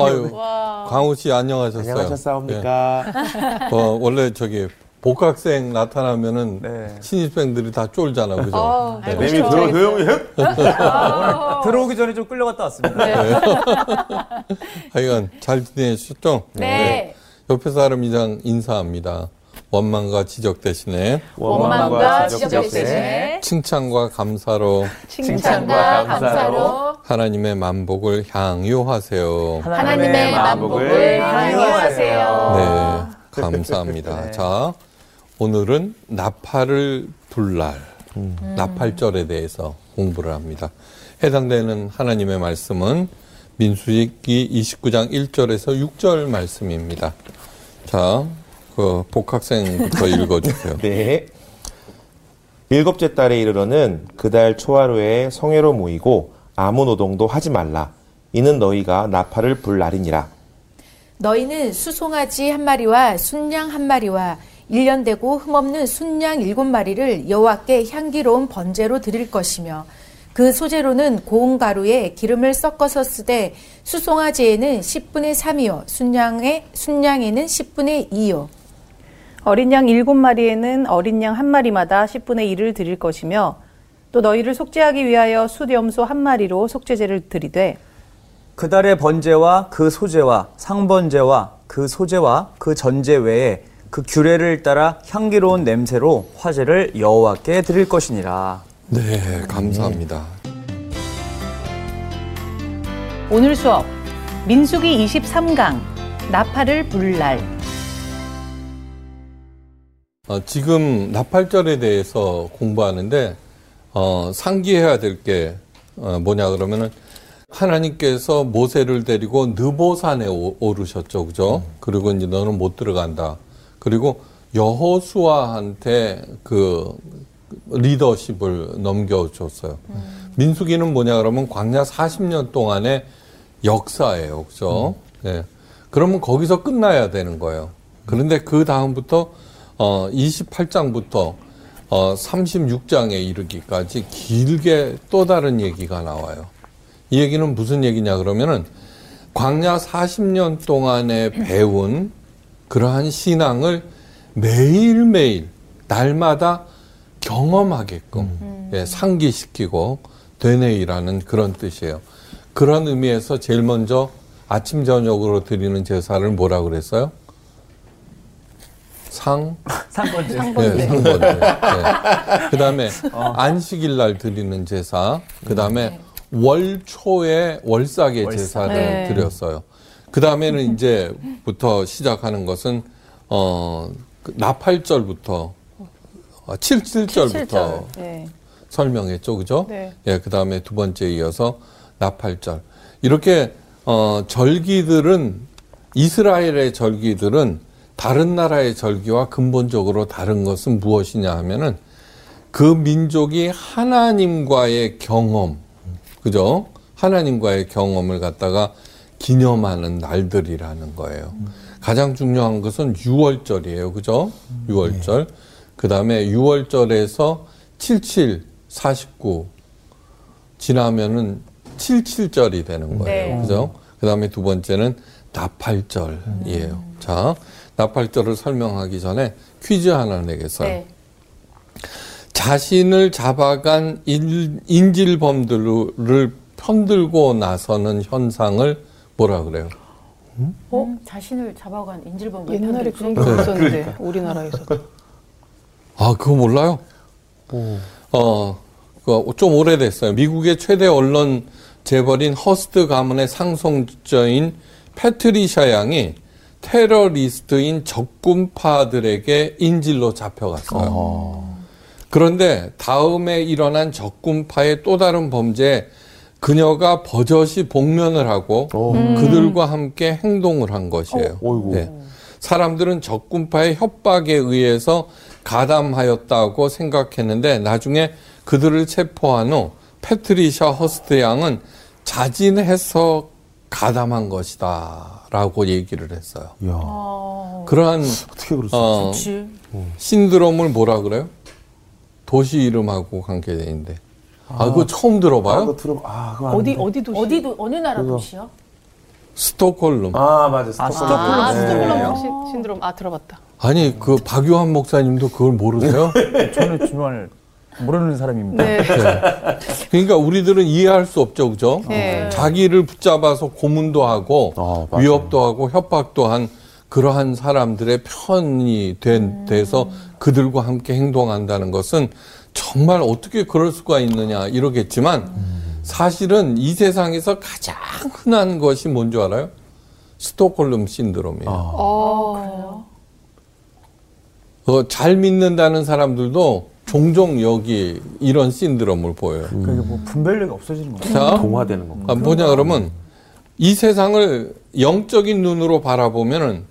아유, 광우 씨 안녕하셨어요. 안녕하셨사옵니까? 예. 어, 원래 저기 복학생 나타나면은 네. 신입생들이 다 쫄잖아, 그죠? 아, 네. 매미 들어 조용히 해. 들어오기 전에 좀 끌려갔다 왔습니다. 하여간 잘 지내셨죠? 네. 옆에 사람 이상 인사합니다. 원망과 지적 대신에 원망과 지적 대신에 칭찬과 감사로 칭찬과 감사로 하나님의 만복을 향유하세요. 하나님의 만복을 향유하세요. 네, 감사합니다. 네. 자, 오늘은 나팔을 불날, 나팔절에 대해서 공부를 합니다. 해당되는 하나님의 말씀은 민수기 29장 1절에서 6절 말씀입니다. 자, 그 복학생부터 읽어주세요. 네. 일곱째 달에 이르러는 그달 초하루에 성회로 모이고 아무 노동도 하지 말라. 이는 너희가 나팔을 불 날이니라. 너희는 수송아지 한 마리와 순양 한 마리와 일년되고 흠없는 순양 일곱 마리를 여호와께 향기로운 번제로 드릴 것이며 그 소재로는 고운 가루에 기름을 섞어서 쓰되 수송아지에는 10분의 3이요 순양에 순양에는 10분의 2요 어린 양 일곱 마리에는 어린 양 한 마리마다 10분의 1을 드릴 것이며 또 너희를 속죄하기 위하여 숫염소 한 마리로 속죄제를 드리되 그 달의 번제와 그 소제와 상번제와 그 소제와 그 전제 외에 그 규례를 따라 향기로운 냄새로 화제를 여호와께 드릴 것이니라. 네, 감사합니다. 오늘 수업 민수기 23강 나팔을 불날 어, 지금 나팔절에 대해서 공부하는데 어, 상기해야 될게 어, 뭐냐 그러면은 하나님께서 모세를 데리고 느보산에 오- 오르셨죠, 그죠? 그리고 이제 너는 못 들어간다. 그리고 여호수아한테 그 리더십을 넘겨줬어요. 민수기는 뭐냐 그러면 광야 40년 동안의 역사예요, 그죠? 네. 그러면 거기서 끝나야 되는 거예요. 그런데 그 다음부터 어 28장부터 어 36장에 이르기까지 길게 또 다른 얘기가 나와요. 이 얘기는 무슨 얘기냐 그러면은 광야 40년 동안에 배운 그러한 신앙을 매일매일 날마다 경험하게끔 예, 상기시키고 되뇌이라는 그런 뜻이에요. 그런 의미에서 제일 먼저 아침 저녁으로 드리는 제사를 뭐라 그랬어요? 상 상번제. 네, 상번제. 네. 그다음에 안식일 날 드리는 제사, 그다음에 월 초에 월삭의 월삭. 제사를 네. 드렸어요. 그다음에는 이제부터 시작하는 것은 어그 나팔절부터 어, 칠칠절부터 네. 설명했죠, 그죠? 네. 예, 그 다음에 두 번째 이어서 나팔절. 이렇게, 어, 절기들은, 이스라엘의 절기들은 다른 나라의 절기와 근본적으로 다른 것은 무엇이냐 하면은 그 민족이 하나님과의 경험, 그죠? 하나님과의 경험을 갖다가 기념하는 날들이라는 거예요. 가장 중요한 것은 6월절이에요. 그죠? 6월절. 그 다음에 6월절에서 77, 49 지나면은 77절이 되는 거예요. 네. 그죠? 그 다음에 두 번째는 나팔절이에요. 자, 나팔절을 설명하기 전에 퀴즈 하나 내겠어요. 네. 자신을 잡아간 인, 인질범들을 편들고 나서는 현상을 뭐라 그래요? 어? 자신을 잡아간 인질범과 옛날에 편들지? 그런 게 있었는데 우리나라에서 아, 그거 몰라요? 어, 그거 좀 오래됐어요. 미국의 최대 언론 재벌인 허스트 가문의 상속자인 패트리샤 양이 테러리스트인 적군파들에게 인질로 잡혀갔어요. 그런데 다음에 일어난 적군파의 또 다른 범죄에 그녀가 버젓이 복면을 하고 그들과 함께 행동을 한 것이에요. 어이구. 네. 사람들은 적군파의 협박에 의해서 가담하였다고 생각했는데 나중에 그들을 체포한 후 패트리샤 허스트 양은 자진해서 가담한 것이다 라고 얘기를 했어요. 이야, 그러한 어떻게 그럴 수 어, 신드롬을 뭐라 그래요? 도시 이름하고 관계돼 있는데. 아, 그거 처음 아, 들어봐요? 그거 들어, 아, 그거 어디. 어디 도시 어디도 어느 나라 그거. 도시요? 스톡홀름. 아, 맞아. 아, 스톡홀름. 아, 네. 스톡홀름 시- 신드롬. 아, 들어봤다. 아니 그 박유한 목사님도 그걸 모르세요? 저는 정말 모르는 사람입니다. 네. 그러니까 우리들은 이해할 수 없죠, 그죠? 네. 자기를 붙잡아서 고문도 하고 어. 위협도 하고 협박도 한 그러한 사람들의 편이 된, 돼서 그들과 함께 행동한다는 것은 정말 어떻게 그럴 수가 있느냐 이러겠지만 사실은 이 세상에서 가장 흔한 것이 뭔지 알아요? 스톡홀름 신드롬이에요. 어. 어, 잘 믿는다는 사람들도 종종 여기 이런 신드롬을 보여요. 그게 뭐 분별력이 없어지는 거예요. 자, 동화되는 건가? 아, 뭐냐 그러면 이 세상을 영적인 눈으로 바라보면은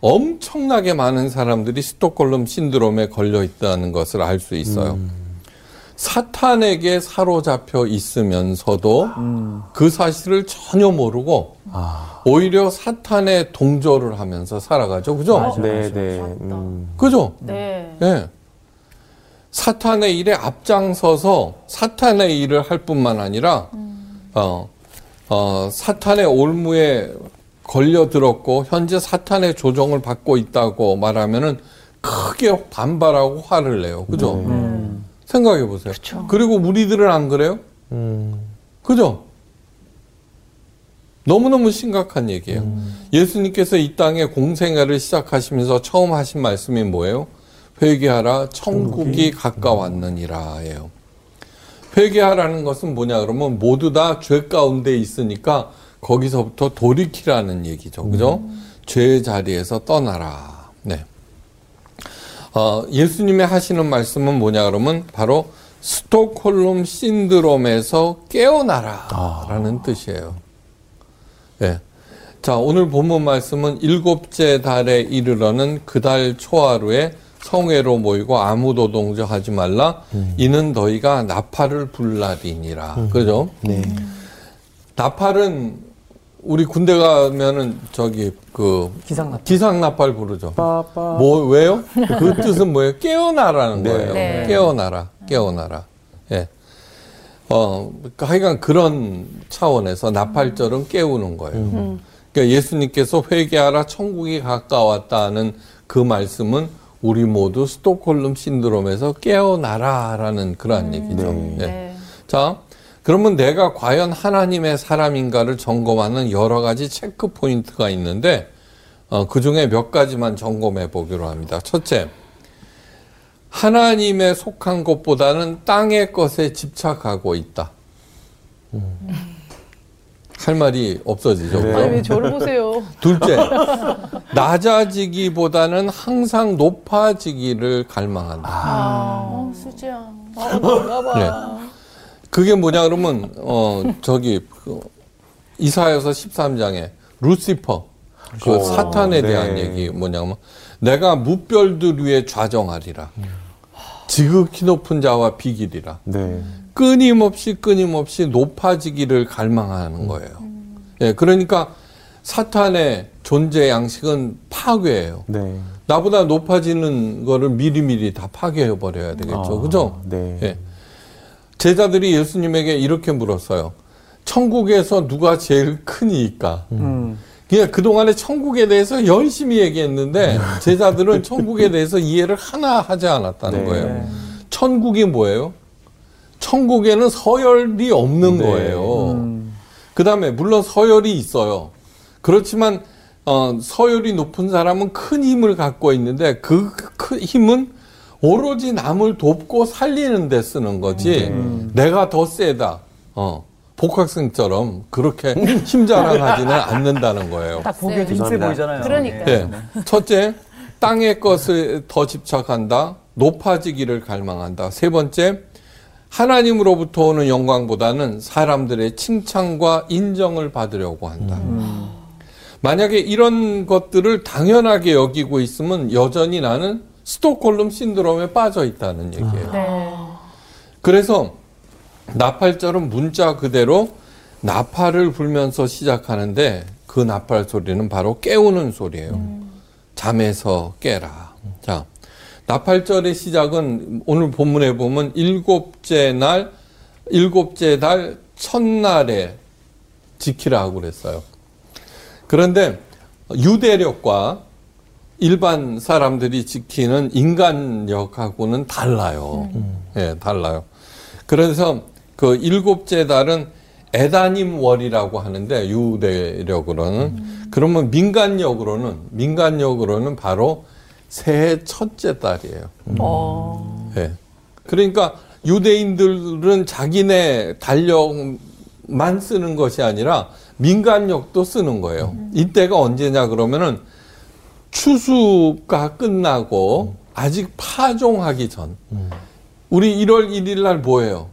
엄청나게 많은 사람들이 스톡홀름 신드롬에 걸려 있다는 것을 알 수 있어요. 사탄에게 사로잡혀 있으면서도 그 사실을 전혀 모르고 오히려 사탄의 동조를 하면서 살아가죠. 그죠? 네, 네. 음. 그죠? 네. 예. 사탄의 일에 앞장서서 사탄의 일을 할 뿐만 아니라, 어, 어, 사탄의 올무에 걸려 들었고, 현재 사탄의 조정을 받고 있다고 말하면은 크게 반발하고 화를 내요. 그죠? 생각해 보세요. 그리고 우리들은 안 그래요? 음. 그죠? 너무너무 심각한 얘기예요. 예수님께서 이 땅에 공생애를 시작하시면서 처음 하신 말씀이 뭐예요? 회개하라 천국이 가까웠느니라예요. 회개하라는 것은 뭐냐 그러면 모두 다 죄 가운데 있으니까 거기서부터 돌이키라는 얘기죠. 그죠? 죄의 자리에서 떠나라. 네. 어, 예수님의 하시는 말씀은 뭐냐 그러면 바로 스톡홀름 신드롬에서 깨어나라 라는 뜻이에요. 예. 자, 오늘 본문 말씀은 일곱째 달에 이르러는 그달 초하루에 성회로 모이고 아무도 동조하지 말라. 이는 너희가 나팔을 불날이니라. 그죠? 네. 나팔은 우리 군대 가면은 저기 그 기상 나팔. 기상 나팔 부르죠. 빠빠. 뭐 왜요? 그 뜻은 뭐예요? 깨어나라는 네. 거예요. 네. 깨어나라, 깨어나라. 예. 어, 하여간 그런 차원에서 나팔절은 깨우는 거예요. 그러니까 예수님께서 회개하라 천국이 가까웠다는 그 말씀은 우리 모두 스톡홀름 신드롬에서 깨어나라라는 그러한 얘기죠. 네. 예. 네. 자, 그러면 내가 과연 하나님의 사람인가를 점검하는 여러 가지 체크 포인트가 있는데, 어, 그 중에 몇 가지만 점검해 보기로 합니다. 첫째, 하나님의 속한 것보다는 땅의 것에 집착하고 있다. 할 말이 없어지죠. 네. 아니, 왜 저를 보세요? 둘째, 낮아지기보다는 항상 높아지기를 갈망한다. 아, 수지야. 아, 뭔가 봐. 네. 그게 뭐냐 그러면 어 저기 그 이사야서 13장에 루시퍼 그 어, 사탄에 대한 네. 얘기 뭐냐면 내가 무별들 위에 좌정하리라. 지극히 높은 자와 비길이라. 네. 끊임없이 끊임없이 높아지기를 갈망하는 거예요. 예, 그러니까 사탄의 존재 양식은 파괴예요. 네. 나보다 높아지는 거를 미리미리 다 파괴해 버려야 되겠죠. 아, 그죠? 네. 예. 제자들이 예수님에게 이렇게 물었어요. 천국에서 누가 제일 크니까? 음. 그냥 그동안에 천국에 대해서 열심히 얘기했는데 제자들은 천국에 대해서 이해를 하나 하지 않았다는 네. 거예요. 천국이 뭐예요? 천국에는 서열이 없는 네. 거예요. 음. 그 다음에 물론 서열이 있어요. 그렇지만 어, 서열이 높은 사람은 큰 힘을 갖고 있는데 그 큰 힘은 오로지 남을 돕고 살리는 데 쓰는 거지. 내가 더 세다. 어, 복학생처럼 그렇게 힘 자랑하지는 않는다는 거예요. 딱 보기에도 힘세 죄송합니다. 보이잖아요. 그러니까요. 예. 첫째, 땅의 것을 더 집착한다. 높아지기를 갈망한다. 세 번째, 하나님으로부터 오는 영광보다는 사람들의 칭찬과 인정을 받으려고 한다. 만약에 이런 것들을 당연하게 여기고 있으면 여전히 나는 스톡홀름 신드롬에 빠져 있다는 얘기예요. 네. 그래서 나팔절은 문자 그대로 나팔을 불면서 시작하는데 그 나팔 소리는 바로 깨우는 소리예요. 잠에서 깨라. 자, 나팔절의 시작은 오늘 본문에 보면 일곱째 날, 일곱째 달 첫날에 지키라고 그랬어요. 그런데 유대력과 일반 사람들이 지키는 인간력하고는 달라요. 예, 달라요. 그래서 그 일곱째 달은 에다님 월이라고 하는데 유대력으로는 그러면 민간력으로는 민간력으로는 바로 새해 첫째 달이에요. 어. 예. 그러니까 유대인들은 자기네 달력만 쓰는 것이 아니라 민간력도 쓰는 거예요. 이때가 언제냐 그러면은 추수가 끝나고 아직 파종하기 전. 우리 1월 1일 날 뭐예요?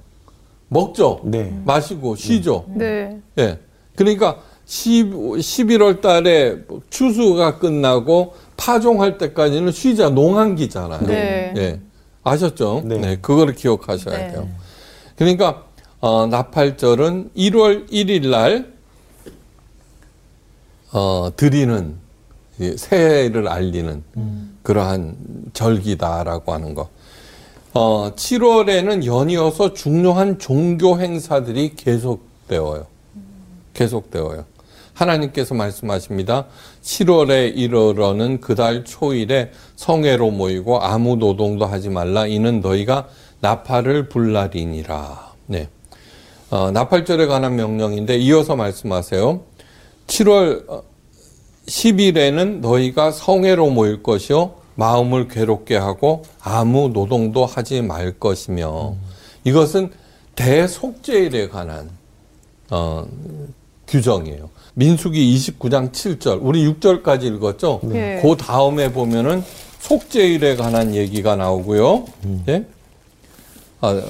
먹죠. 네. 마시고 쉬죠. 네. 예. 그러니까 10, 11월 달에 추수가 끝나고 파종할 때까지는 쉬자 농한기잖아요. 네. 예. 아셨죠? 네. 네. 그거를 기억하셔야 네. 돼요. 그러니까 어, 나팔절은 1월 1일 날 어, 드리는 이 새해를 알리는 그러한 절기다라고 하는 거. 어, 7월에는 연이어서 중요한 종교 행사들이 계속되어요. 계속되어요. 하나님께서 말씀하십니다. 7월에 이르러는 그달 초일에 성회로 모이고 아무 노동도 하지 말라. 이는 너희가 나팔을 불 날이니라. 네. 어, 나팔절에 관한 명령인데 이어서 말씀하세요. 7월 10일에는 너희가 성회로 모일 것이요 마음을 괴롭게 하고 아무 노동도 하지 말 것이며 이것은 대속죄일에 관한 어, 규정이에요. 민수기 29장 7절 우리 6절까지 읽었죠. 네. 그 다음에 보면은 속죄일에 관한 얘기가 나오고요. 예? 아,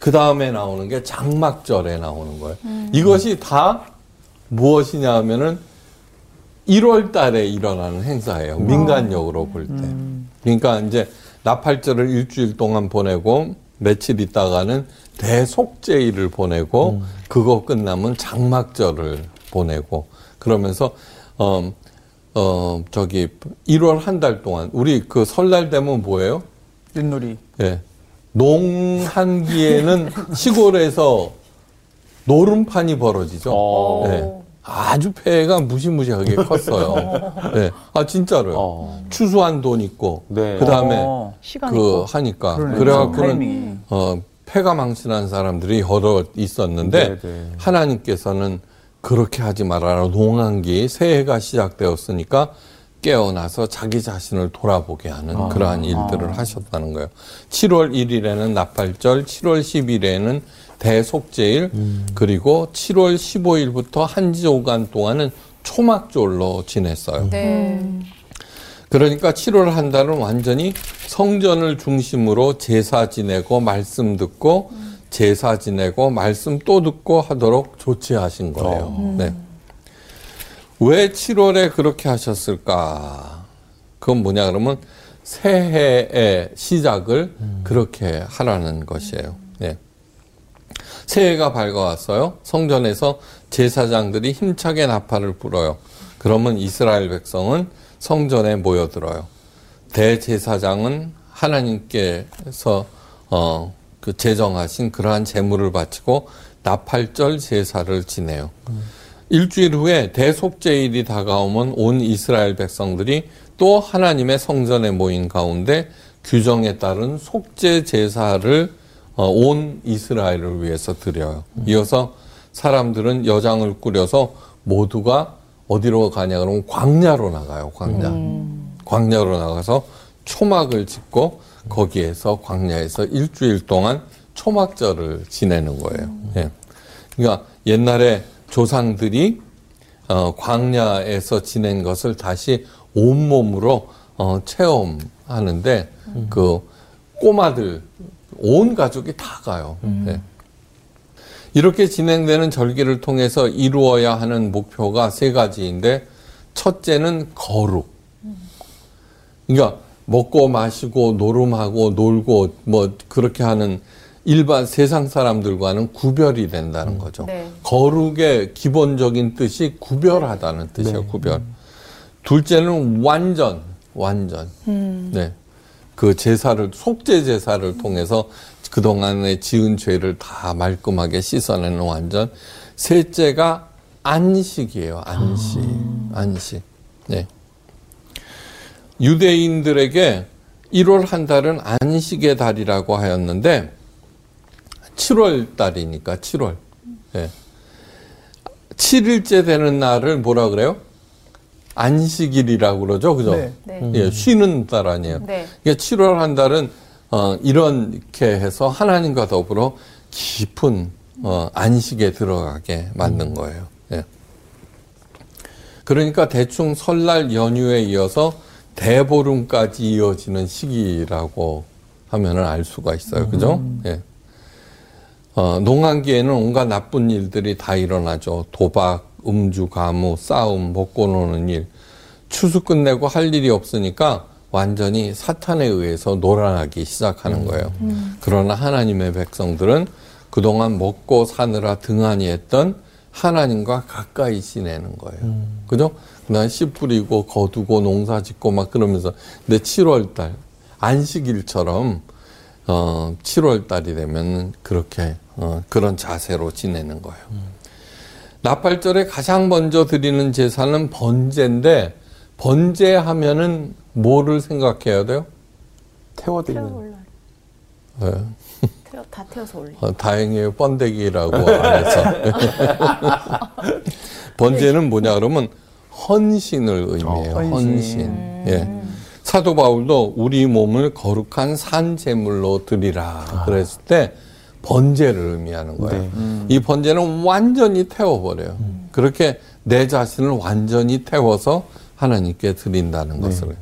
그 다음에 나오는 게 장막절에 나오는 거예요. 이것이 다 무엇이냐 하면은 1월 달에 일어나는 행사예요. 민간력으로 볼 때. 그러니까 이제 나팔절을 일주일 동안 보내고 며칠 있다가는 대속제일을 보내고 그거 끝나면 장막절을 보내고 그러면서 어, 어, 저기 1월 한 달 동안 우리 그 설날 되면 뭐예요? 윷놀이. 예. 농한기에는 시골에서 노름판이 벌어지죠. 어. 예. 아주 폐해가 무시무시하게 컸어요. 예. 아, 진짜로요. 어. 추수한 돈 있고, 네. 그 다음에 어, 그 있고. 하니까. 그러네. 그래갖고는, 타이밍이. 어, 폐가 망신한 사람들이 여러 있었는데, 네, 네. 하나님께서는 그렇게 하지 말아라. 농한기, 새해가 시작되었으니까 깨어나서 자기 자신을 돌아보게 하는 그러한 일들을 하셨다는 거예요. 7월 1일에는 나팔절, 7월 10일에는 대속제일, 그리고 7월 15일부터 한 주간 동안은 초막절로 지냈어요. 네. 그러니까 7월 한 달은 완전히 성전을 중심으로 제사 지내고 말씀 듣고 제사 지내고 말씀 또 듣고 하도록 조치하신 거예요. 네. 왜 7월에 그렇게 하셨을까? 그건 뭐냐 그러면 새해의 시작을 그렇게 하라는 것이에요. 네. 새해가 밝아왔어요. 성전에서 제사장들이 힘차게 나팔을 불어요. 그러면 이스라엘 백성은 성전에 모여들어요. 대제사장은 하나님께서 어, 그 제정하신 그러한 제물을 바치고 나팔절 제사를 지내요. 일주일 후에 대속제일이 다가오면 온 이스라엘 백성들이 또 하나님의 성전에 모인 가운데 규정에 따른 속죄 제사를 어, 온 이스라엘을 위해서 드려요. 이어서 사람들은 여장을 꾸려서 모두가 어디로 가냐 그러면 광야로 나가요. 광야. 광야로 나가서 초막을 짓고 거기에서 광야에서 일주일 동안 초막절을 지내는 거예요. 예. 그러니까 옛날에 조상들이 어, 광야에서 지낸 것을 다시 온몸으로 어, 체험하는데 그 꼬마들 온 가족이 다 가요. 예. 이렇게 진행되는 절기를 통해서 이루어야 하는 목표가 세 가지인데 첫째는 거룩. 그러니까 먹고 마시고 노름하고 놀고 뭐 그렇게 하는 일반 세상 사람들과는 구별이 된다는 거죠. 네. 거룩의 기본적인 뜻이 구별하다는 뜻이에요. 구별. 둘째는 완전, 완전. 네. 그 제사를 속죄 제사를 통해서 그 동안에 지은 죄를 다 말끔하게 씻어내는 완전. 셋째가 안식이에요. 안식. 안식. 네. 유대인들에게 1월 한 달은 안식의 달이라고 하였는데 7월 달이니까 7월. 예. 7일째 되는 날을 뭐라 그래요? 안식일이라고 그러죠. 그죠? 네. 네. 예, 쉬는 달 아니에요. 네. 그러니까 7월 한 달은 어, 이렇게 해서 하나님과 더불어 깊은 어, 안식에 들어가게 만든 거예요. 예. 그러니까 대충 설날 연휴에 이어서 대보름까지 이어지는 시기라고 하면은 알 수가 있어요. 그죠? 예. 어, 농한기에는 온갖 나쁜 일들이 다 일어나죠. 도박, 음주, 가무, 싸움, 먹고 노는 일. 추수 끝내고 할 일이 없으니까 완전히 사탄에 의해서 놀아나기 시작하는 거예요. 그러나 하나님의 백성들은 그동안 먹고 사느라 등한히 했던 하나님과 가까이 지내는 거예요. 그죠? 그날 씨 뿌리고 거두고 농사 짓고 막 그러면서 근데 7월 달 안식일처럼 어 7월 달이 되면 그렇게 어 그런 자세로 지내는 거예요. 나팔절에 가장 먼저 드리는 제사는 번제인데 번제하면은 뭐를 생각해야 돼요? 태워드리는. 네. 태워, 다 태워서 올리. 어, 다행이에요. 번데기라고 안 해서. 번제는 뭐냐 그러면 헌신을 의미해요. 어, 헌신. 예. 사도 바울도 우리 몸을 거룩한 산 제물로 드리라 그랬을 때 번제를 의미하는 거예요. 네. 이 번제는 완전히 태워버려요. 그렇게 내 자신을 완전히 태워서 하나님께 드린다는 것을.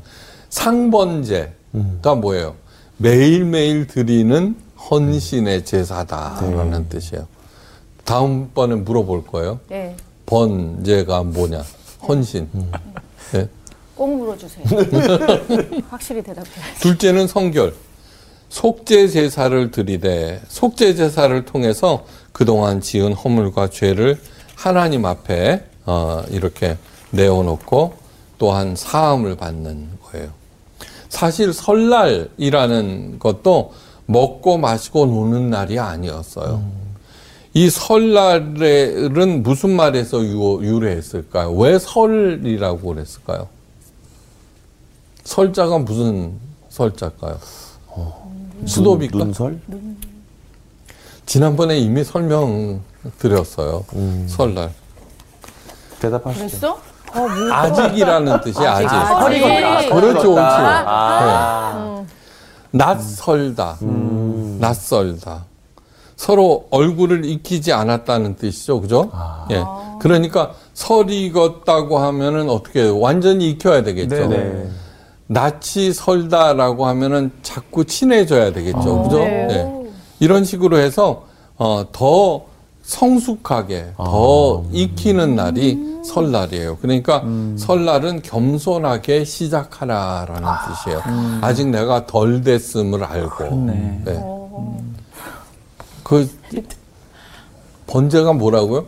상번제가 뭐예요? 매일매일 드리는 헌신의 제사다라는 뜻이에요. 다음번에 물어볼 거예요. 네. 번제가 뭐냐? 헌신. 예. 꼭 물어주세요. 확실히 대답해야지. 둘째는 성결. 속죄 제사를 드리되 속죄 제사를 통해서 그동안 지은 허물과 죄를 하나님 앞에 어, 이렇게 내어놓고 또한 사함을 받는 거예요. 사실 설날이라는 것도 먹고 마시고 노는 날이 아니었어요. 이 설날은 무슨 말에서 유- 유래했을까요? 왜 설이라고 그랬을까요? 설자가 무슨 설자일까요? 수도비가? 눈설? 지난번에 이미 설명 드렸어요. 음. 설날. 대답하시죠. 그랬어? 아직이라는 뜻이 아직. 아, 설이 그렇죠, 그렇지. 아. 네. 낯설다. 낯설다. 서로 얼굴을 익히지 않았다는 뜻이죠. 그죠? 예. 그러니까 설이 익었다고 하면은 어떻게 해요? 완전히 익혀야 되겠죠. 네. 낯이 설다라고 하면은 자꾸 친해져야 되겠죠. 그죠? 네. 예. 이런 식으로 해서 어, 더 성숙하게 더 익히는 날이 설날이에요. 그러니까 설날은 겸손하게 시작하라라는 뜻이에요. 아직 내가 덜 됐음을 알고. 네. 네. 그 번제가 뭐라고요?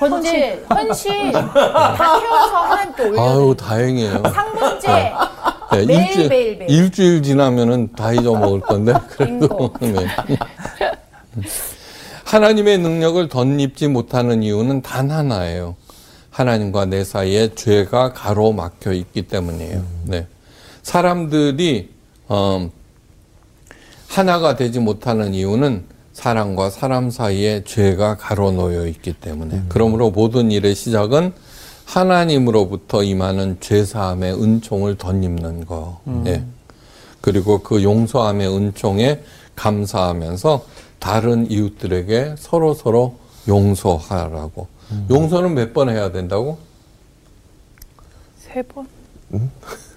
번제, 헌신, 다 태워서 하나님께 올려. 아유 다행이에요. 상번제, 네, 매일, 일주일, 매일, 매일. 일주일 지나면은 다 잊어먹을 건데 그래도 네. 하나님의 능력을 덧입지 못하는 이유는 단 하나예요. 하나님과 내 사이에 죄가 가로막혀 있기 때문이에요. 네. 사람들이 어, 하나가 되지 못하는 이유는 사람과 사람 사이에 죄가 가로놓여 있기 때문에. 그러므로 모든 일의 시작은 하나님으로부터 임하는 죄사함의 은총을 덧입는 거. 예. 그리고 그 용서함의 은총에 감사하면서 다른 이웃들에게 서로 서로 용서하라고. 용서는 몇 번 해야 된다고? 세 번?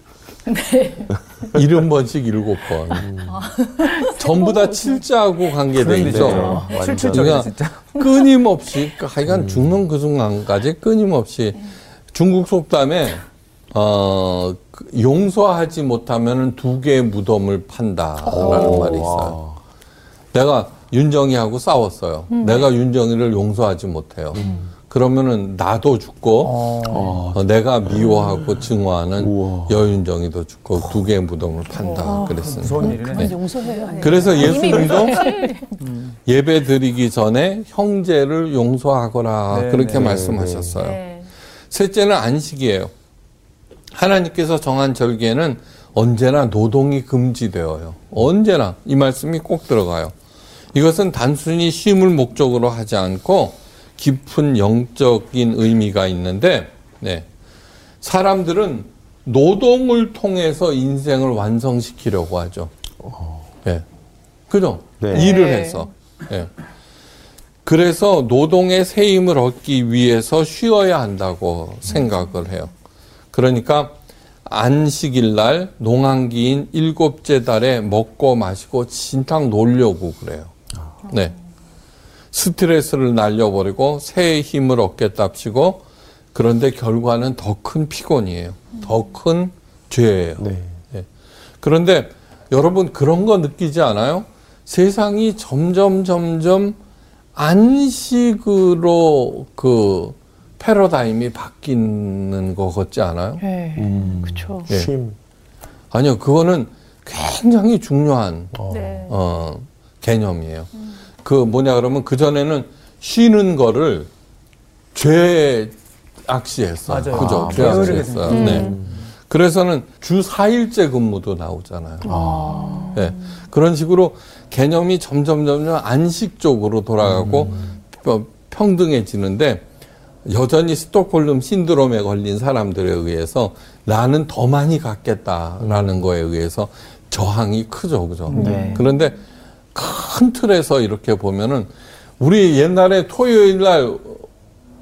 일흔 번씩 일곱 번. 전부 다 칠자하고 관계돼 있죠. 실질적이네 그러니까 진짜. 끊임없이 하여간 죽는 그 순간까지 끊임없이 중국 속담에 어그 용서하지 못하면 두 개의 무덤을 판다라는 말이 있어요. 내가 윤정이하고 싸웠어요. 내가 윤정이를 용서하지 못해요. 그러면은 나도 죽고 어. 어, 내가 미워하고 증오하는 우와. 여윤정이도 죽고 두 개의 무덤을 판다 그랬습니다. 일이네. 용서해요. 그래서 예수님도 예배 드리기 전에 형제를 용서하거라 네, 그렇게 네, 말씀하셨어요. 네. 셋째는 안식이에요. 하나님께서 정한 절기에는 언제나 노동이 금지되어요. 언제나 이 말씀이 꼭 들어가요. 이것은 단순히 쉼을 목적으로 하지 않고 깊은 영적인 의미가 있는데, 네. 사람들은 노동을 통해서 인생을 완성시키려고 하죠. 네. 그죠? 네. 일을 네. 해서. 네. 그래서 노동의 새 힘을 얻기 위해서 쉬어야 한다고 생각을 해요. 그러니까 안식일 날 농한기인 일곱째 달에 먹고 마시고 진탕 놀려고 그래요. 네. 스트레스를 날려버리고 새 힘을 얻겠답시고 그런데 결과는 더 큰 피곤이에요. 더 큰 죄예요. 네. 그런데 여러분 그런 거 느끼지 않아요? 세상이 점점 점점 안식으로 그 패러다임이 바뀌는 것 같지 않아요? 네, 그렇죠. 예. 쉼. 아니요, 그거는 굉장히 중요한 네. 어, 개념이에요. 그 뭐냐 그러면 그 전에는 쉬는 거를 죄 악시했어요. 맞아요. 그죠? 아, 죄 악시했어요. 게으르게 네. 그래서는 주 4일째 근무도 나오잖아요. 네. 그런 식으로 개념이 점점 점점 안식 쪽으로 돌아가고 펴- 평등해지는데 여전히 스톡홀름 신드롬에 걸린 사람들에 의해서 나는 더 많이 갖겠다라는 거에 의해서 저항이 크죠, 그죠? 네. 그런데 큰 틀에서 이렇게 보면은 우리 옛날에 토요일 날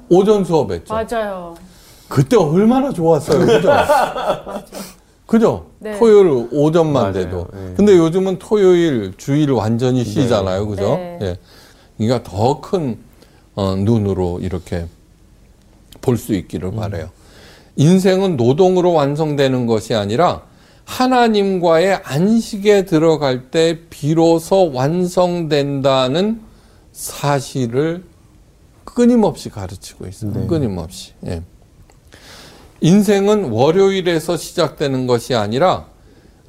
오전 수업했죠. 맞아요. 그때 얼마나 좋았어요. 그죠? 그죠? 네. 토요일 오전만 맞아요. 돼도. 네. 근데 요즘은 토요일, 주일 완전히 쉬잖아요. 그죠? 네. 예. 그러니까 더큰 어, 눈으로 이렇게 볼 수 있기를 바래요. 인생은 노동으로 완성되는 것이 아니라 하나님과의 안식에 들어갈 때 비로소 완성된다는 사실을 끊임없이 가르치고 있어요. 네. 끊임없이. 예. 인생은 월요일에서 시작되는 것이 아니라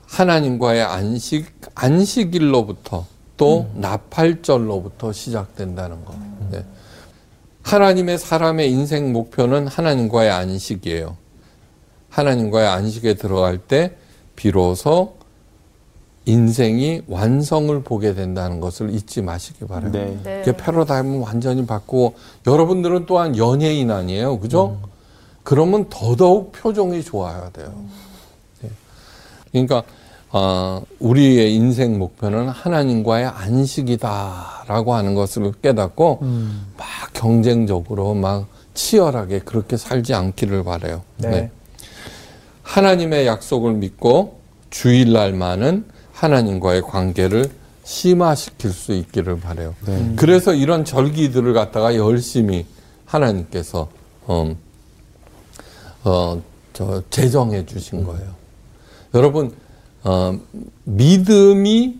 하나님과의 안식, 안식일로부터 또 나팔절로부터 시작된다는 거. 네. 하나님의 사람의 인생 목표는 하나님과의 안식이에요. 하나님과의 안식에 들어갈 때 비로소 인생이 완성을 보게 된다는 것을 잊지 마시기 바라요. 네. 네. 이게 패러다임을 완전히 바꾸고 여러분들은 또한 연예인 아니에요, 그죠? 그러면 더더욱 표정이 좋아야 돼요. 네. 그러니까 어, 우리의 인생 목표는 하나님과의 안식이다라고 하는 것을 깨닫고 막 경쟁적으로 막 치열하게 그렇게 살지 않기를 바래요. 네. 하나님의 약속을 믿고 주일날만은 하나님과의 관계를 심화시킬 수 있기를 바래요. 네. 그래서 이런 절기들을 갖다가 열심히 하나님께서 어, 어, 저 제정해 주신 거예요. 여러분 어, 믿음이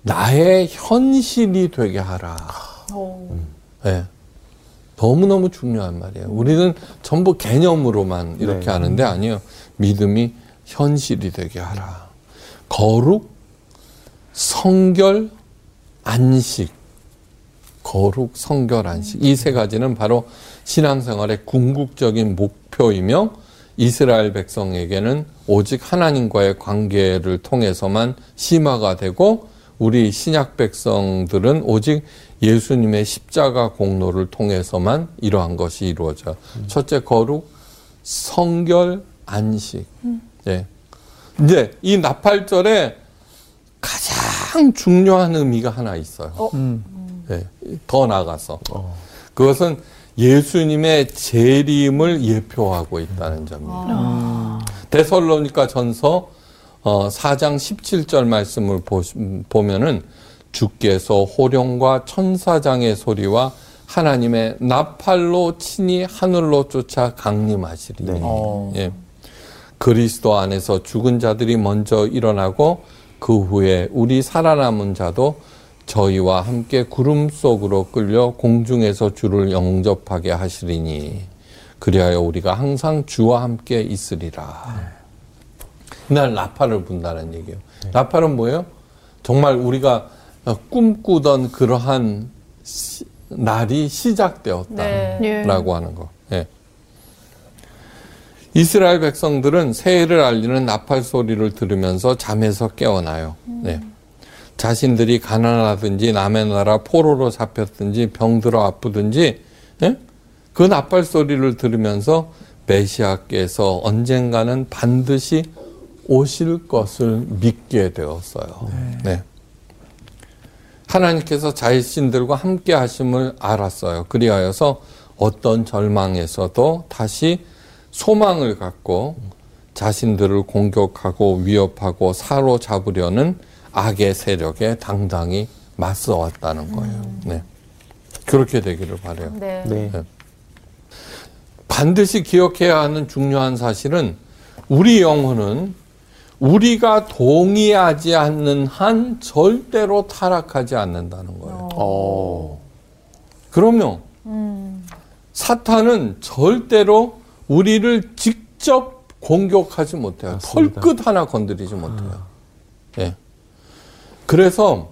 나의 현실이 되게 하라. 네. 너무너무 중요한 말이에요. 우리는 전부 개념으로만 이렇게 네. 하는데 아니요. 믿음이 현실이 되게 하라. 거룩, 성결, 안식. 거룩, 성결, 안식. 이 세 가지는 바로 신앙생활의 궁극적인 목표이며 이스라엘 백성에게는 오직 하나님과의 관계를 통해서만 심화가 되고 우리 신약 백성들은 오직 예수님의 십자가 공로를 통해서만 이러한 것이 이루어져. 첫째 거룩, 성결, 안식. 예. 이제 이 나팔절에 가장 중요한 의미가 하나 있어요. 음. 예, 더 나가서 그것은 예수님의 재림을 예표하고 있다는 점입니다. 데살로니가 전서 어, 4장 17절 말씀을 보시- 보면은 주께서 호령과 천사장의 소리와 하나님의 나팔로 친히 하늘로 쫓아 강림하시리니 네. 어. 예. 그리스도 안에서 죽은 자들이 먼저 일어나고 그 후에 우리 살아남은 자도 저희와 함께 구름 속으로 끌려 공중에서 주를 영접하게 하시리니 그리하여 우리가 항상 주와 함께 있으리라. 그날 나팔을 분다는 얘기예요. 나팔은 뭐예요? 정말 우리가 꿈꾸던 그러한 시- 날이 시작되었다라고 네. 예. 하는 거. 예. 이스라엘 백성들은 새해를 알리는 나팔 소리를 들으면서 잠에서 깨어나요. 네. 자신들이 가난하든지 남의 나라 포로로 잡혔든지 병들어 아프든지 예? 그 나팔 소리를 들으면서 메시아께서 언젠가는 반드시 오실 것을 믿게 되었어요. 네. 하나님께서 자신들과 함께 하심을 알았어요. 그리하여서 어떤 절망에서도 다시 소망을 갖고 자신들을 공격하고 위협하고 사로잡으려는 악의 세력에 당당히 맞서왔다는 거예요. 네. 그렇게 되기를 바래요. 네. 네. 반드시 기억해야 하는 중요한 사실은 우리 영혼은 우리가 동의하지 않는 한 절대로 타락하지 않는다는 거예요. 어. 그럼요. 사탄은 절대로 우리를 직접 공격하지 못해요. 맞습니다. 털끝 하나 건드리지 못해요. 예. 그래서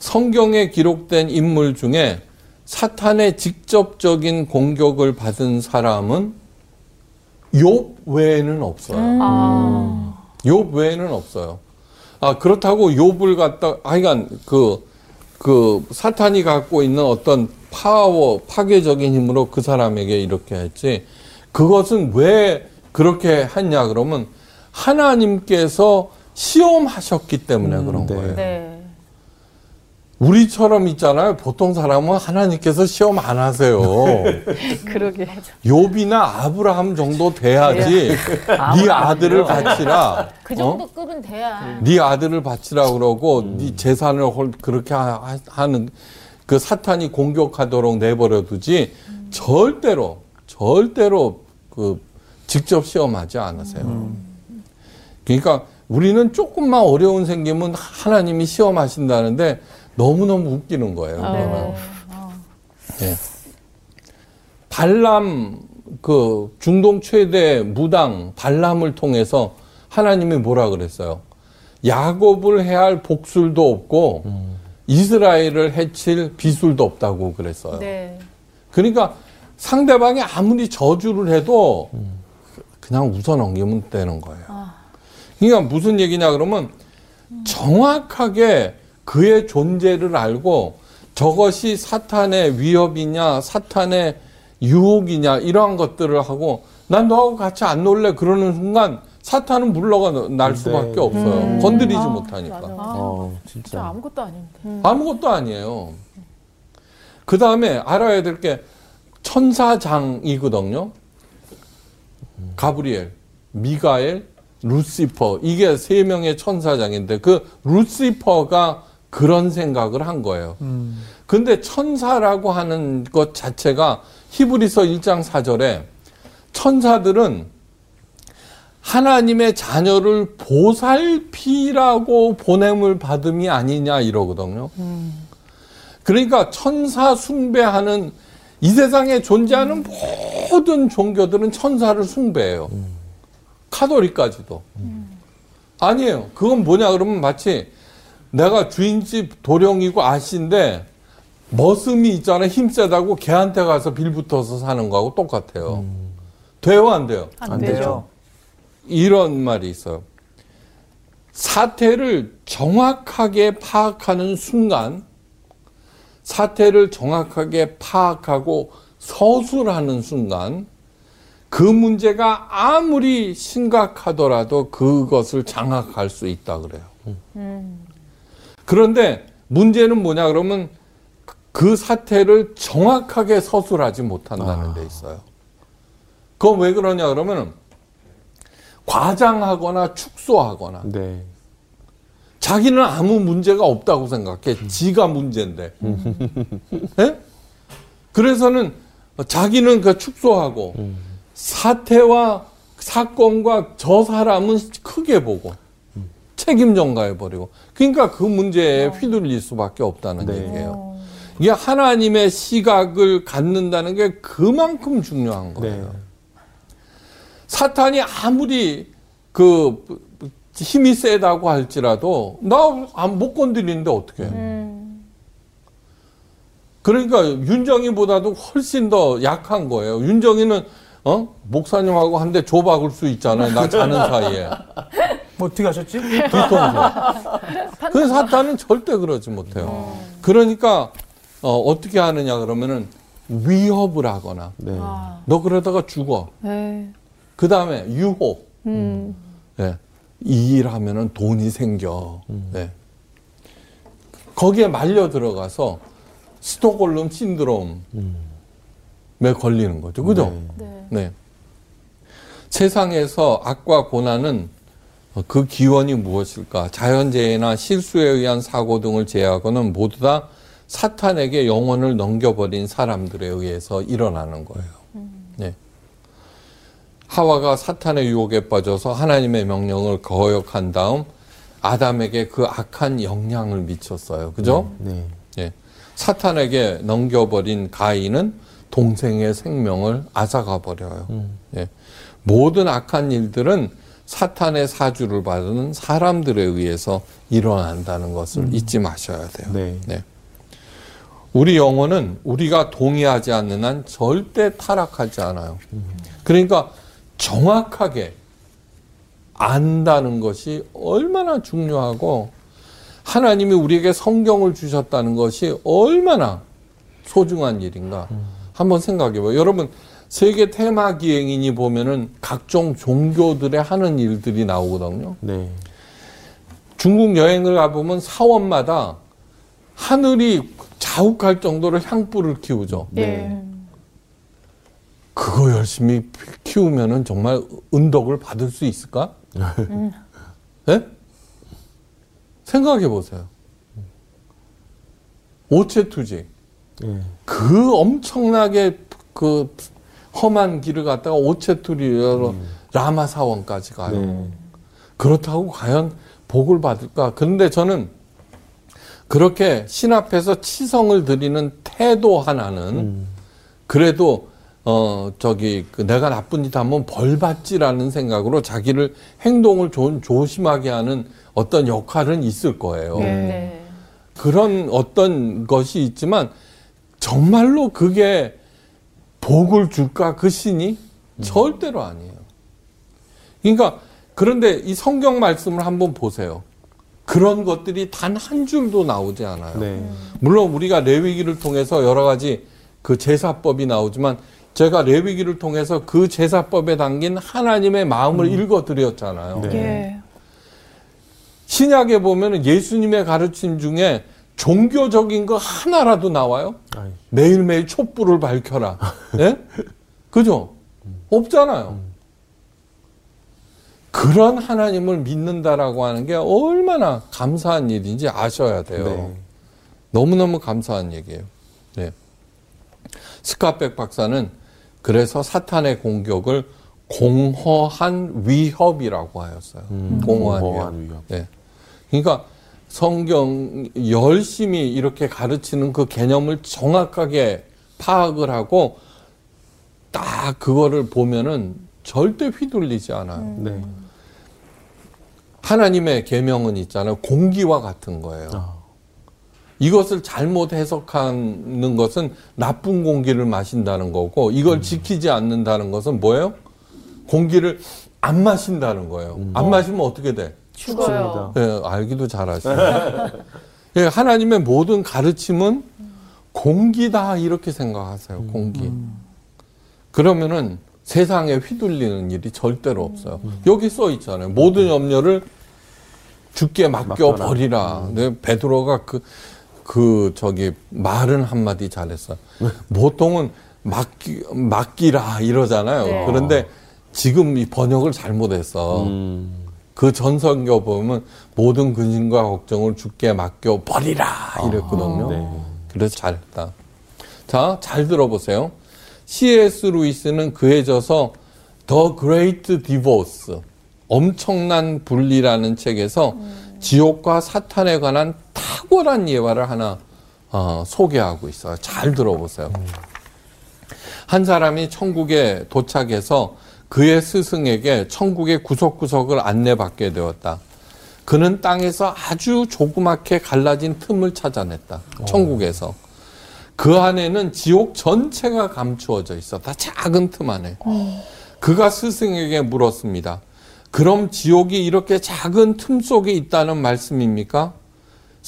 성경에 기록된 인물 중에 사탄의 직접적인 공격을 받은 사람은 욥 외에는 없어요. 욥 외에는 없어요. 아 그렇다고 욥을 갖다 하여간 그, 그 사탄이 갖고 있는 어떤 파워 파괴적인 힘으로 그 사람에게 이렇게 했지 그것은 왜 그렇게 했냐 그러면 하나님께서 시험하셨기 때문에 그런 네. 거예요. 네. 우리처럼 있잖아요. 보통 사람은 하나님께서 시험 안 하세요. 그러게. 욥이나 아브라함 정도 돼야지 네 아들을 바치라. 그 정도 급은 돼야. 네 아들을 바치라 그러고 네 재산을 홀- 그렇게 하- 하는 그 사탄이 공격하도록 내버려 두지 절대로 절대로 그 직접 시험하지 않으세요. 그러니까 우리는 조금만 어려운 생기면 하나님이 시험하신다는데 너무너무 웃기는 거예요. 그거는. 예. 발람 그 중동 최대 무당 발람을 통해서 하나님이 뭐라 그랬어요? 야곱을 해할 복술도 없고 이스라엘을 해칠 비술도 없다고 그랬어요. 네. 그러니까 상대방이 아무리 저주를 해도 그냥 웃어 넘기면 되는 거예요. 그러니까 무슨 얘기냐 그러면 정확하게 그의 존재를 알고 저것이 사탄의 위협이냐 사탄의 유혹이냐 이러한 것들을 하고 난 너하고 같이 안 놀래 그러는 순간 사탄은 물러가 날 수밖에 네. 없어요. 건드리지 못하니까. 맞아. 어, 진짜 진짜. 아무것도 아닌데. 아무것도 아니에요. 그 다음에 알아야 될 게 천사장이거든요. 가브리엘, 미가엘, 루시퍼 이게 세 명의 천사장인데 그 루시퍼가 그런 생각을 한 거예요. 근데 천사라고 하는 것 자체가 히브리서 1장 4절에 천사들은 하나님의 자녀를 보살피라고 보냄을 받음이 아니냐 이러거든요. 그러니까 천사 숭배하는 이 세상에 존재하는 모든 종교들은 천사를 숭배해요. 카톨릭까지도. 아니에요. 그건 뭐냐 그러면 마치 내가 주인집 도령이고 아씨인데 머슴이 있잖아 힘 세다고 걔한테 가서 빌붙어서 사는 거하고 똑같아요. 돼요 안 돼요? 안, 안 되죠. 되죠. 이런 말이 있어요. 사태를 정확하게 파악하는 순간, 사태를 정확하게 파악하고 서술하는 순간, 그 문제가 아무리 심각하더라도 그것을 장악할 수 있다 그래요. 그런데 문제는 뭐냐 그러면 그 사태를 정확하게 서술하지 못한다는 데 있어요. 그건 왜 그러냐 그러면 과장하거나 축소하거나 네. 자기는 아무 문제가 없다고 생각해. 지가 문제인데. 예? 그래서는 자기는 그 축소하고 사태와 사건과 저 사람은 크게 보고 책임 전가해 버리고 그러니까 그 문제에 휘둘릴 수밖에 없다는 네. 얘기예요. 이게 하나님의 시각을 갖는다는 게 그만큼 중요한 네. 거예요. 사탄이 아무리 그 힘이 세다고 할지라도 나못 건드리는데 어떻게 해? 그러니까 윤정이보다도 훨씬 더 약한 거예요. 윤정이는 어 목사님하고 한대 줘박을 수 있잖아요. 나 자는 사이에 뭐 어떻게 하셨지? 뒤통수. 그 사탄은 절대 그러지 못해요. 그러니까 어, 어떻게 하느냐 그러면은 위협을 하거나 네. 너 그러다가 죽어. 네. 그 다음에 유혹. 음. 예. 이 일하면은 돈이 생겨. 예. 거기에 말려 들어가서 스톡홀름 신드롬에 걸리는 거죠. 그죠? 네. 네. 세상에서 악과 고난은 그 기원이 무엇일까? 자연재해나 실수에 의한 사고 등을 제외하고는 모두 다 사탄에게 영혼을 넘겨버린 사람들에 의해서 일어나는 거예요. 네. 하와가 사탄의 유혹에 빠져서 하나님의 명령을 거역한 다음 아담에게 그 악한 영향을 미쳤어요. 그죠? 네. 예. 사탄에게 넘겨버린 가인은 동생의 생명을 앗아가 버려요. 예. 모든 악한 일들은 사탄의 사주를 받은 사람들에 의해서 일어난다는 것을 잊지 마셔야 돼요. 네. 우리 영혼은 우리가 동의하지 않는 한 절대 타락하지 않아요. 그러니까 정확하게 안다는 것이 얼마나 중요하고 하나님이 우리에게 성경을 주셨다는 것이 얼마나 소중한 일인가 한번 생각해 봐요. 여러분 세계 테마 기행인이 보면은 각종 종교들의 하는 일들이 나오거든요. 네. 중국 여행을 가보면 사원마다 하늘이 자욱할 정도로 향불을 키우죠. 예. 그거 열심히 키우면은 정말 은덕을 받을 수 있을까? 예? 생각해 보세요. 오체 투지. 네. 그 엄청나게 그 험한 길을 갔다가 오체 투리로 라마 사원까지 가요. 네. 그렇다고 과연 복을 받을까? 그런데 저는 그렇게 신 앞에서 치성을 드리는 태도 하나는 그래도 어 저기 그 내가 나쁜 짓 하면 벌 받지라는 생각으로 자기를 행동을 조, 조심하게 하는 어떤 역할은 있을 거예요. 네. 네. 그런 어떤 것이 있지만 정말로 그게 복을 줄까 그 신이 절대로 아니에요. 그러니까 그런데 이 성경 말씀을 한번 보세요. 그런 것들이 단 한 줄도 나오지 않아요. 네. 물론 우리가 레위기를 통해서 여러 가지 그 제사법이 나오지만 제가 레위기를 통해서 그 제사법에 담긴 하나님의 마음을 읽어 드렸잖아요. 네. 예. 신약에 보면 예수님의 가르침 중에 종교적인 거 하나라도 나와요? 아이, 매일매일 촛불을 밝혀라. 예? 그죠? 없잖아요. 그런 하나님을 믿는다라고 하는 게 얼마나 감사한 일인지 아셔야 돼요. 네. 너무너무 감사한 얘기예요. 네. 스카백 박사는 그래서 사탄의 공격을 공허한 위협이라고 하였어요. 음, 공허한, 공허한 위협. 위협. 네. 그러니까 성경 열심히 이렇게 가르치는 그 개념을 정확하게 파악을 하고 딱 그거를 보면은 절대 휘둘리지 않아요. 네. 하나님의 계명은 있잖아요. 공기와 같은 거예요. 아. 이것을 잘못 해석하는 것은 나쁜 공기를 마신다는 거고 이걸 지키지 않는다는 것은 뭐예요? 공기를 안 마신다는 거예요. 안 마시면 어떻게 돼? 죽어요. 예, 알기도 잘하시네. 예, 하나님의 모든 가르침은 공기다 이렇게 생각하세요. 공기. 그러면은 세상에 휘둘리는 일이 절대로 없어요. 여기 써 있잖아요. 모든 염려를 죽게 맡겨. 버리라. 네, 베드로가 그, 그, 저기, 말은 한마디 잘했어. 보통은 맡기, 맡기라 이러잖아요. 네. 그런데 지금 이 번역을 잘못했어. 음, 그 전성경 보면 모든 근심과 걱정을 죽게 맡겨 버리라 이랬거든요. 네. 그래서 잘했다. 자, 잘 들어보세요. C.S. 루이스는 그에 져서 The Great Divorce, 엄청난 분리라는 책에서 지옥과 사탄에 관한 탁월한 예화를 하나 어, 소개하고 있어요. 잘 들어보세요. 한 사람이 천국에 도착해서 그의 스승에게 천국의 구석구석을 안내받게 되었다. 그는 땅에서 아주 조그맣게 갈라진 틈을 찾아냈다. 천국에서. 그 안에는 지옥 전체가 감추어져 있었다. 작은 틈 안에. 그가 스승에게 물었습니다. 그럼 지옥이 이렇게 작은 틈 속에 있다는 말씀입니까?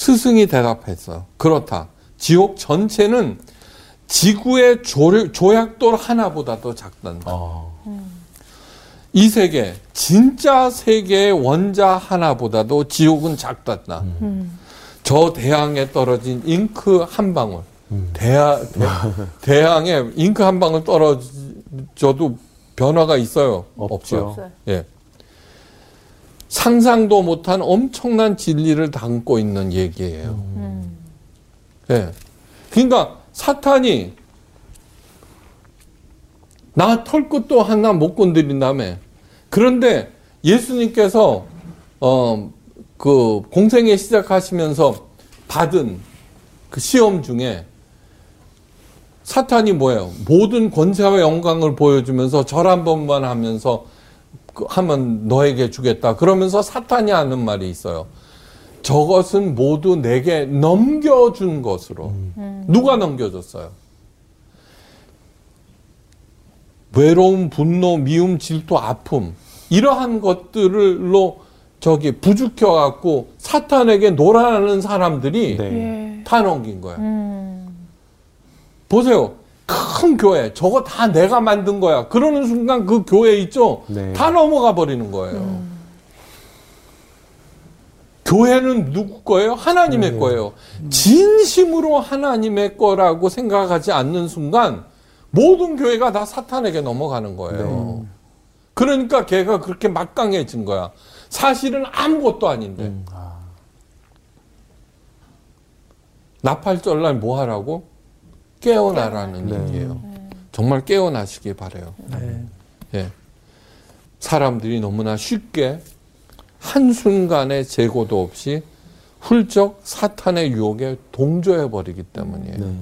스승이 대답했어요. 그렇다. 지옥 전체는 지구의 조, 조약돌 하나보다도 작단다. 이 세계, 진짜 세계의 원자 하나보다도 지옥은 작단다. 저 대양에 떨어진 잉크 한 방울. 대하, 대, 대양에 잉크 한 방울 떨어져도 변화가 있어요? 없죠. 없어요. 예. 상상도 못한 엄청난 진리를 담고 있는 얘기예요. 예. 그러니까 사탄이 나 털끝도 하나 못 건드린다며. 그런데 예수님께서 어 그 공생애 시작하시면서 받은 그 시험 중에 사탄이 뭐예요? 모든 권세와 영광을 보여주면서 절 한 번만 하면서 그 하면 너에게 주겠다. 그러면서 사탄이 하는 말이 있어요. 저것은 모두 내게 넘겨준 것으로. 누가 넘겨줬어요? 외로움, 분노, 미움, 질투, 아픔. 이러한 것들로 저기 부죽혀 갖고 사탄에게 놀아나는 사람들이 네. 다 넘긴 거야. 보세요. 큰 교회. 저거 다 내가 만든 거야. 그러는 순간 그 교회 있죠? 네. 다 넘어가 버리는 거예요. 교회는 누구 거예요? 하나님의 거예요. 진심으로 하나님의 거라고 생각하지 않는 순간 모든 교회가 다 사탄에게 넘어가는 거예요. 그러니까 걔가 그렇게 막강해진 거야. 사실은 아무것도 아닌데. 나팔절날 뭐 하라고? 깨어나라는 네. 얘기예요. 정말 깨어나시기 바래요. 예. 사람들이 너무나 쉽게 한순간의 재고도 없이 훌쩍 사탄의 유혹에 동조해 버리기 때문이에요. 네.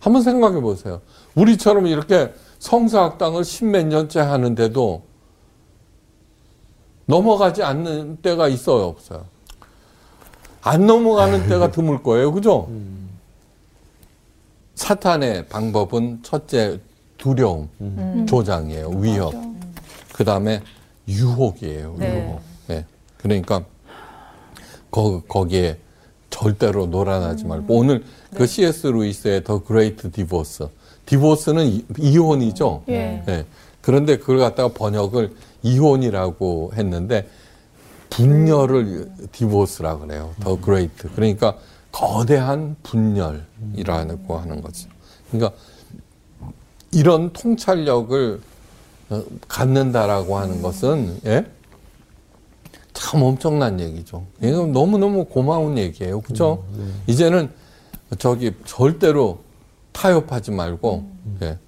한번 생각해 보세요. 우리처럼 이렇게 성사학당을 십몇 년째 하는데도 넘어가지 않는 때가 있어요, 없어요? 안 넘어가는 때가 드물 거예요, 그죠? 사탄의 방법은 첫째 두려움, 조장이에요, 위협. 그 다음에 유혹이에요, 네. 유혹. 네. 그러니까 거, 거기에 절대로 놀아나지 말고 오늘 그 C.S. 루이스의 The Great Divorce. Divorce는 이- 이혼이죠. 예. 예. 그런데 그걸 갖다가 번역을 이혼이라고 했는데 분열을 divorce라 그래요. The Great. 그러니까 거대한 분열이라고 하는 거죠. 그러니까 이런 통찰력을 어, 갖는다라고 하는 것은 예? 참 엄청난 얘기죠. 이건 너무 너무 고마운 얘기예요. 그죠? 이제는 저기 절대로 타협하지 말고 예.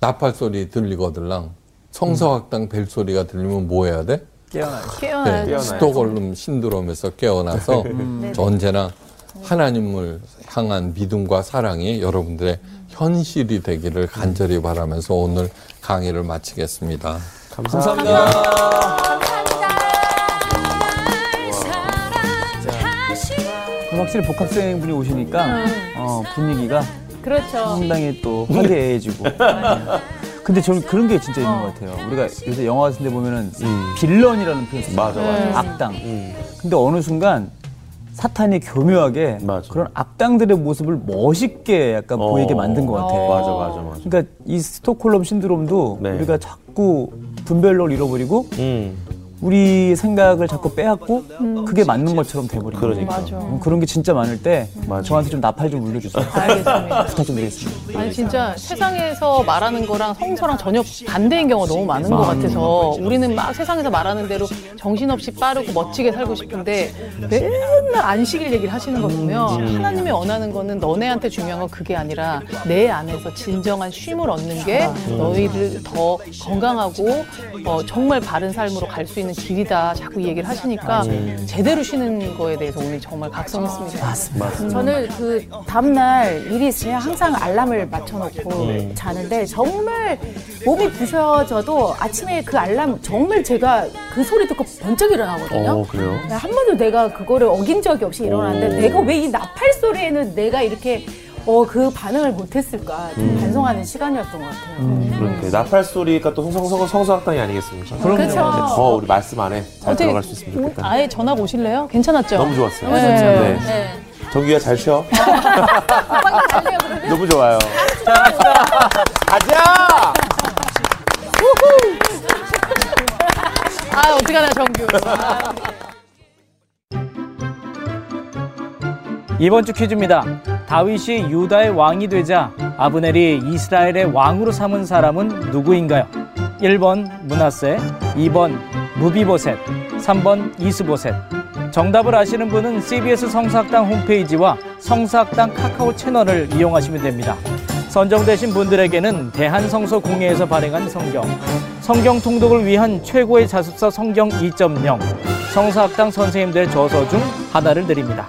나팔 소리 들리거들랑 성서학당 벨 소리가 들리면 뭐 해야 돼? 깨어나요. 네, 깨어나야죠. 깨어나요. 스톡홀름 신드롬에서 깨어나서 언제나 하나님을 향한 믿음과 사랑이 여러분들의 현실이 되기를 간절히 바라면서 오늘 강의를 마치겠습니다. 감사합니다. 그럼 확실히 복학생 분이 오시니까 어, 분위기가 그렇죠. 상당히 또 화기애애해지고. 네. 근데 저는 그런 게 진짜 있는 것 같아요. 우리가 요새 영화 같은 데 보면은 빌런이라는 표현 쓰잖아요. 맞아, 맞아. 악당. 음. 근데 어느 순간 사탄이 교묘하게 맞아. 그런 악당들의 모습을 멋있게 약간 보이게 만든 것 같아. 맞아, 맞아, 맞아. 그러니까 이 스톡홀름 신드롬도 네. 우리가 자꾸 분별력을 잃어버리고 음. 우리 생각을 자꾸 빼앗고 그게 맞는 것처럼 돼버리는 거죠. 그러니까. 맞아. 음, 그런 게 진짜 많을 때 맞아. 저한테 좀 나팔 좀 울려주세요. 알겠습니다. 부탁 좀 드리겠습니다. 아니 진짜 세상에서 말하는 거랑 성서랑 전혀 반대인 경우가 너무 많은 것 같아서 우리는 막 세상에서 말하는 대로 정신없이 빠르고 멋지게 살고 싶은데 맨날 안식일 얘기를 하시는 거 보면 하나님이 원하는 거는 너네한테 중요한 건 그게 아니라 내 안에서 진정한 쉼을 얻는 게 너희를 더 건강하고 어, 정말 바른 삶으로 갈 수 있는 이어지는 길이다 자꾸 이 얘기를 하시니까 제대로 쉬는 거에 대해서 오늘 정말 각성했습니다. 맞습니다. 저는 그 다음날 일이 있으면 항상 알람을 맞춰놓고 자는데 정말 몸이 부셔져도 아침에 그 알람 정말 제가 그 소리 듣고 번쩍 일어나거든요. 어, 그래요? 한 번도 내가 그거를 어긴 적이 없이 일어났는데 내가 왜 이 나팔 소리에는 내가 이렇게 어, 그 반응을 못했을까 좀 반성하는 시간이었던 것 같아요. 그렇게 나팔 소리가 또 성성 성서학당이 아니겠습니까? 그렇죠. 더 우리 말씀 안에 잘 어떻게 들어갈 수 있으면 좋겠다. 아예 전화 오실래요? 괜찮았죠? 너무 좋았어요. 너무 좋죠. 네. 네. 정규야 잘 쉬어. 너무 좋아요. 가자. 아 어떡하나 정규. 이번 주 퀴즈입니다. 다윗이 유다의 왕이 되자 아브넬이 이스라엘의 왕으로 삼은 사람은 누구인가요? 1번 문하세, 2번 무비보셋, 3번 이스보셋. 정답을 아시는 분은 CBS 성사학당 홈페이지와 성사학당 카카오 채널을 이용하시면 됩니다. 선정되신 분들에게는 대한성서공회에서 발행한 성경, 성경 통독을 위한 최고의 자습서 성경 2.0, 성사학당 선생님들 저서 중 하나를 드립니다.